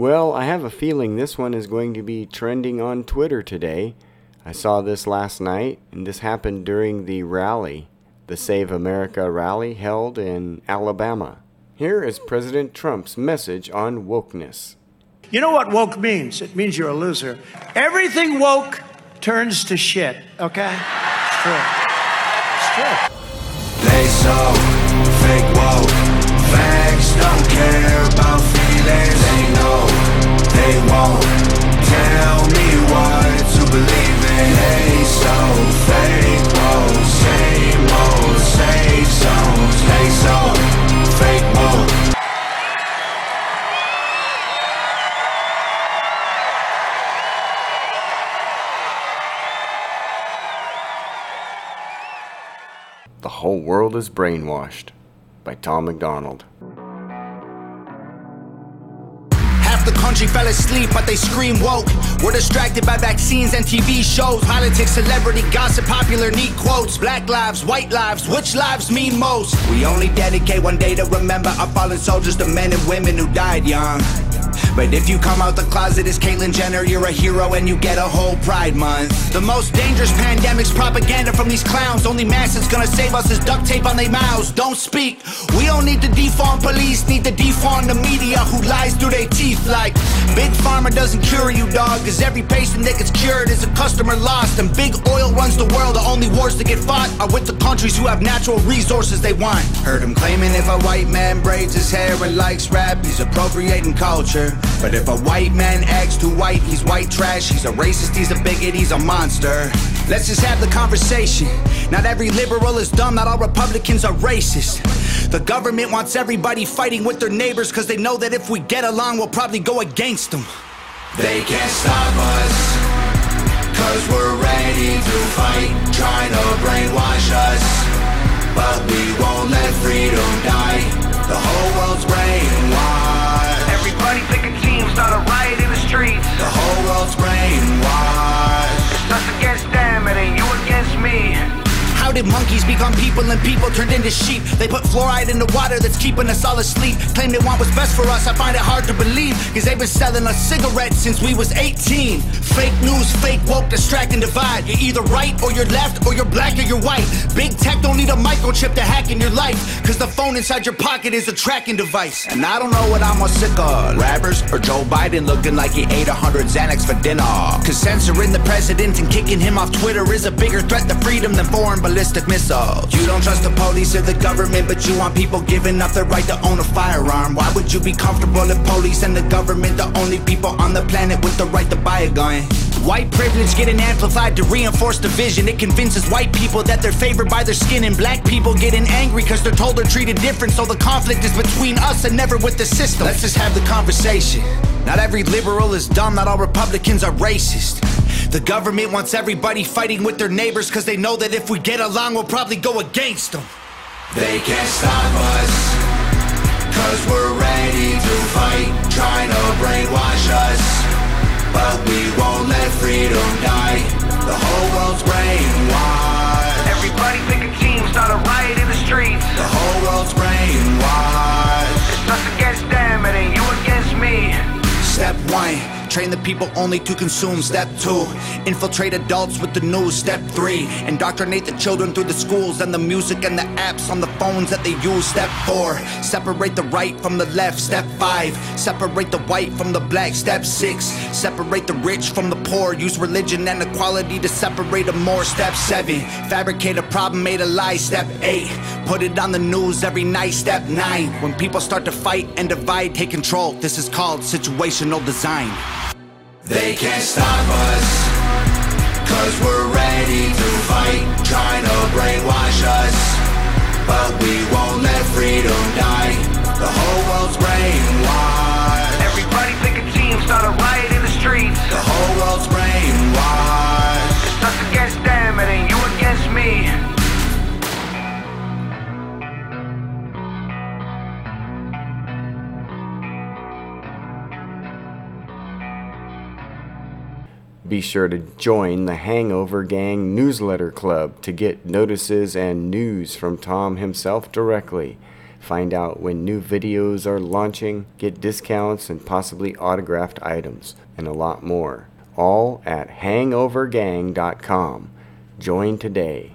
Well, I have a feeling this one is going to be trending on Twitter today. I saw this last night, and this happened during the rally, the Save America rally held in Alabama. Here is President Trump's message on wokeness. You know what woke means? It means you're a loser. Everything woke turns to shit, okay? It's true. It's true. They so The Whole World is Brainwashed by Tom MacDonald. Half the country fell asleep, but they scream woke. We're distracted by vaccines and TV shows, politics, celebrity gossip, popular neat quotes. Black lives, white lives, which lives mean most? We only dedicate one day to remember our fallen soldiers, the men and women who died young. But if you come out the closet as Caitlyn Jenner, you're a hero and you get a whole Pride Month. The most dangerous pandemic's propaganda from these clowns. Only mask that's gonna save us is duct tape on their mouths. Don't speak. We don't need to defund police, need to defund the media who lies through their teeth like Big Pharma doesn't cure you, dog. Cause every patient that gets cured is a customer lost. And big oil runs the world. The only wars that get fought are with the countries who have natural resources they want. Heard him claiming if a white man braids his hair and likes rap, he's appropriating culture. But if a white man acts too white, he's white trash. He's a racist, he's a bigot, he's a monster. Let's just have the conversation. Not every liberal is dumb, not all Republicans are racist. The government wants everybody fighting with their neighbors because they know that if we get along, we'll probably go against them. They can't stop us. Cause we're ready to fight, trying to brainwash us. But we won't let freedom die. The whole world's brainwashed. Did monkeys become people and people turned into sheep? They put fluoride in the water that's keeping us all asleep. Claim they want what's best for us, I find it hard to believe. Cause they've been selling us cigarettes since we was 18. Fake news, fake woke, distract and divide. You're either right or you're left, or you're black or you're white. Big tech don't need a microchip to hack in your life. Cause the phone inside your pocket is a tracking device. And I don't know what I'm more sick of. Rappers or Joe Biden looking like he ate a hundred Xanax for dinner. Cause censoring the president and kicking him off Twitter is a bigger threat to freedom than foreign ballistic missiles. You don't trust the police or the government, but you want people giving up their right to own a firearm. Why would you be comfortable if police and the government the only people on the planet with the right to buy a gun? White privilege getting amplified to reinforce division. It convinces white people that they're favored by their skin, and black people getting angry because they're told they're treated different. So the conflict is between us and never with the system. Let's just have the conversation. Not every liberal is dumb, not all Republicans are racist. The government wants everybody fighting with their neighbors because they know that if we get along, we'll probably go against them. They can't stop us. Cause we're ready to fight, trying to brainwash us. But we won't let freedom die. The whole train the people only to consume. Step two, infiltrate adults with the news. Step three, indoctrinate the children through the schools and the music and the apps on the phones that they use. Step four, separate the right from the left. Step five, separate the white from the black. Step six, separate the rich from the poor. Use religion and equality to separate them more. Step seven, fabricate a problem, made a lie. Step eight, put it on the news every night. Step nine, when people start to fight and divide, take control. This is called situational design. They can't stop us. Cause we're ready to fight, trying to brainwash us. But we won't let freedom die. The whole world's Be sure to join the Hangover Gang newsletter club to get notices and news from Tom himself directly. Find out when new videos are launching, get discounts and possibly autographed items, and a lot more. All at hangovergang.com. Join today.